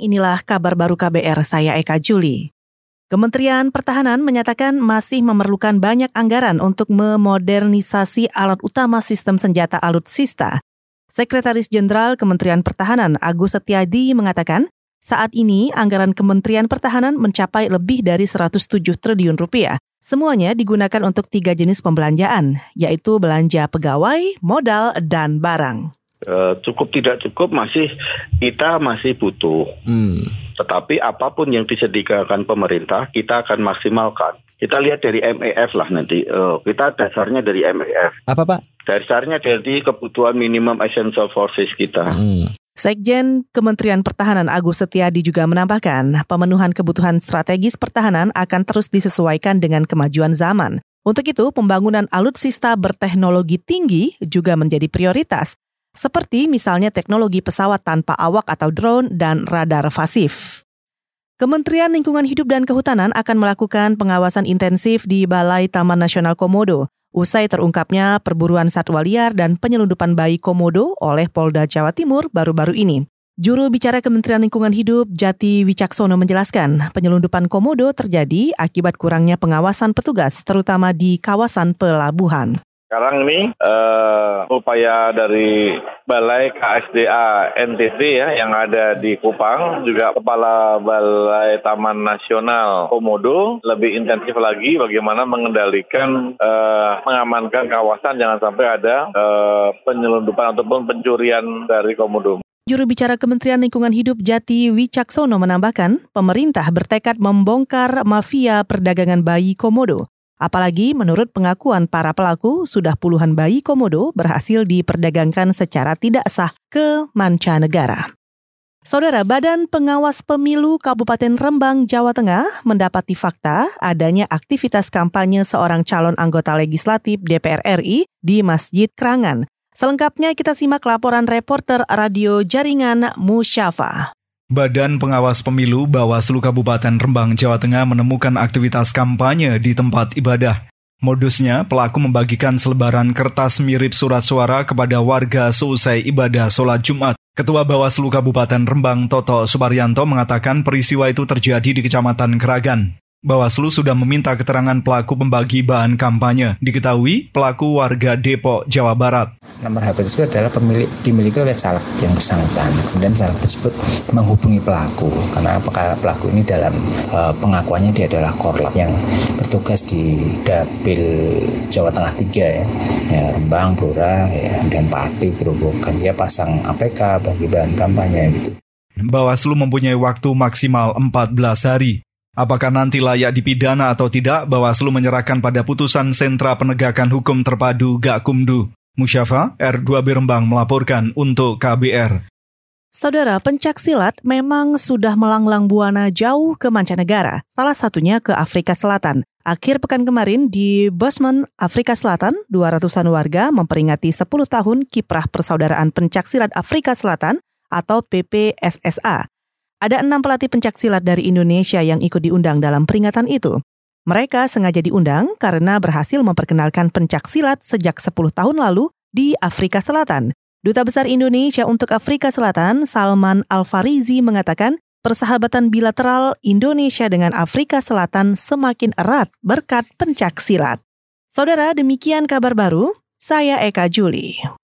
Inilah kabar baru KBR saya Eka Juli. Kementerian Pertahanan menyatakan masih memerlukan banyak anggaran untuk memodernisasi alat utama sistem senjata alutsista. Sekretaris Jenderal Kementerian Pertahanan Agus Setiadi mengatakan, saat ini anggaran Kementerian Pertahanan mencapai lebih dari 107 triliun rupiah. Semuanya digunakan untuk tiga jenis pembelanjaan, yaitu belanja pegawai, modal, dan barang. Uh, cukup tidak cukup masih kita masih butuh. Hmm. Tetapi apa pun yang disediakan pemerintah kita akan maksimalkan. Kita lihat dari MEF lah nanti. Uh, kita dasarnya dari MEF. Apa pak? Dasarnya dari kebutuhan minimum essential forces kita. Hmm. Sekjen Kementerian Pertahanan Agus Setiadi juga menambahkan, pemenuhan kebutuhan strategis pertahanan akan terus disesuaikan dengan kemajuan zaman. Untuk itu, pembangunan alutsista berteknologi tinggi juga menjadi prioritas seperti misalnya teknologi pesawat tanpa awak atau drone dan radar pasif. Kementerian Lingkungan Hidup dan Kehutanan akan melakukan pengawasan intensif di Balai Taman Nasional Komodo usai terungkapnya perburuan satwa liar dan penyelundupan bayi komodo oleh Polda Jawa Timur baru-baru ini. Juru bicara Kementerian Lingkungan Hidup Jati Wicaksono menjelaskan, penyelundupan komodo terjadi akibat kurangnya pengawasan petugas, terutama di kawasan pelabuhan. Sekarang ini uh, upaya dari Balai KSDA NTT ya yang ada di Kupang juga Kepala Balai Taman Nasional Komodo lebih intensif lagi bagaimana mengendalikan uh, mengamankan kawasan jangan sampai ada uh, penyelundupan ataupun pencurian dari komodo. Juru bicara Kementerian Lingkungan Hidup Jati Wicaksono menambahkan, pemerintah bertekad membongkar mafia perdagangan bayi komodo. Apalagi menurut pengakuan para pelaku, sudah puluhan bayi komodo berhasil diperdagangkan secara tidak sah ke mancanegara. Saudara Badan Pengawas Pemilu Kabupaten Rembang, Jawa Tengah mendapati fakta adanya aktivitas kampanye seorang calon anggota legislatif DPR RI di Masjid Kerangan. Selengkapnya kita simak laporan reporter radio jaringan Musyafa. Badan Pengawas Pemilu Bawaslu Kabupaten Rembang, Jawa Tengah menemukan aktivitas kampanye di tempat ibadah. Modusnya, pelaku membagikan selebaran kertas mirip surat suara kepada warga seusai ibadah sholat Jumat. Ketua Bawaslu Kabupaten Rembang, Toto Subaryanto, mengatakan peristiwa itu terjadi di Kecamatan Keragan. Bawaslu sudah meminta keterangan pelaku pembagi bahan kampanye. Diketahui pelaku warga Depok, Jawa Barat. Nomor HP tersebut adalah pemilik dimiliki oleh caleg yang bersangkutan. Kemudian caleg tersebut menghubungi pelaku karena pelaku ini dalam uh, pengakuannya dia adalah korlap yang bertugas di Dapil Jawa Tengah 3 ya, ya Rembang, Blora, ya, dan Pati, Gerobokan. Dia pasang APK bagi bahan kampanye gitu. Bawaslu mempunyai waktu maksimal 14 hari. Apakah nanti layak dipidana atau tidak, Bawaslu menyerahkan pada putusan Sentra Penegakan Hukum Terpadu Gakumdu. Musyafa, R2 Birembang melaporkan untuk KBR. Saudara, pencak silat memang sudah melanglang buana jauh ke mancanegara, salah satunya ke Afrika Selatan. Akhir pekan kemarin di Bosman, Afrika Selatan, 200-an warga memperingati 10 tahun kiprah Persaudaraan Pencak Silat Afrika Selatan atau PPSSA. Ada enam pelatih pencak silat dari Indonesia yang ikut diundang dalam peringatan itu. Mereka sengaja diundang karena berhasil memperkenalkan pencak silat sejak 10 tahun lalu di Afrika Selatan. Duta Besar Indonesia untuk Afrika Selatan, Salman Al-Farizi mengatakan, persahabatan bilateral Indonesia dengan Afrika Selatan semakin erat berkat pencak silat. Saudara, demikian kabar baru. Saya Eka Juli.